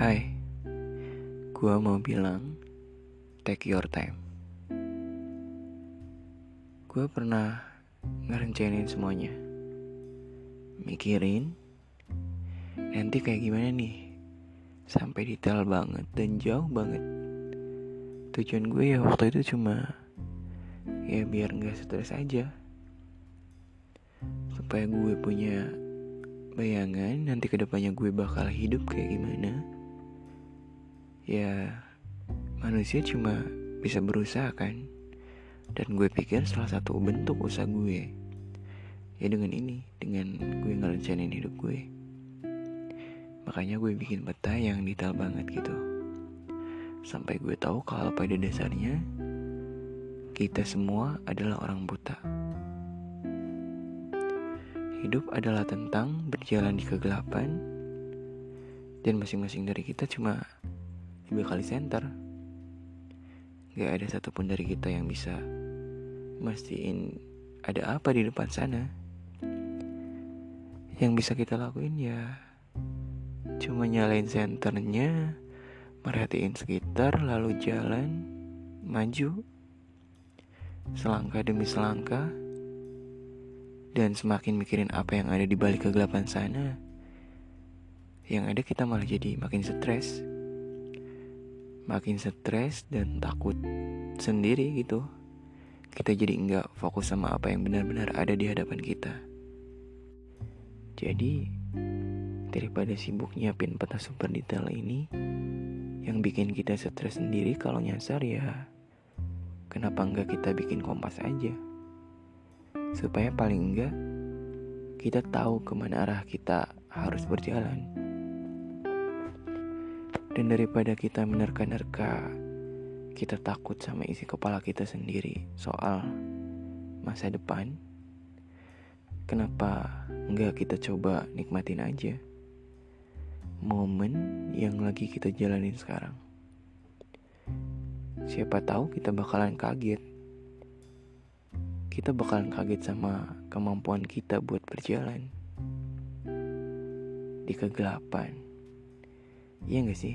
Hai, gua mau bilang take your time. Gua pernah ngerencanain semuanya, mikirin nanti kayak gimana nih, sampai detail banget dan jauh banget. Tujuan gue ya waktu itu cuma ya biar nggak stres aja, supaya gue punya bayangan nanti ke depannya gue bakal hidup kayak gimana ya manusia cuma bisa berusaha kan? Dan gue pikir salah satu bentuk usaha gue ya dengan ini dengan gue ngerencanain hidup gue. Makanya gue bikin peta yang detail banget gitu. Sampai gue tahu kalau pada dasarnya kita semua adalah orang buta. Hidup adalah tentang berjalan di kegelapan dan masing-masing dari kita cuma dua kali center Gak ada satupun dari kita yang bisa Mastiin ada apa di depan sana. Yang bisa kita lakuin ya Cuma nyalain senternya Merhatiin sekitar lalu jalan Maju Selangkah demi selangkah Dan semakin mikirin apa yang ada di balik kegelapan sana. Yang ada kita malah jadi makin stres makin stres dan takut sendiri gitu. Kita jadi nggak fokus sama apa yang benar-benar ada di hadapan kita. Jadi daripada sibuk nyiapin peta super detail ini yang bikin kita stres sendiri kalau nyasar ya kenapa nggak kita bikin kompas aja? Supaya paling enggak kita tahu ke mana arah kita harus berjalan. Dan daripada kita menerka-nerka, kita takut sama isi kepala kita sendiri soal masa depan. Kenapa nggak kita coba nikmatin aja momen yang lagi kita jalanin sekarang? Siapa tahu kita bakalan kaget. Kita bakalan kaget sama kemampuan kita buat berjalan di kegelapan Iya gak sih?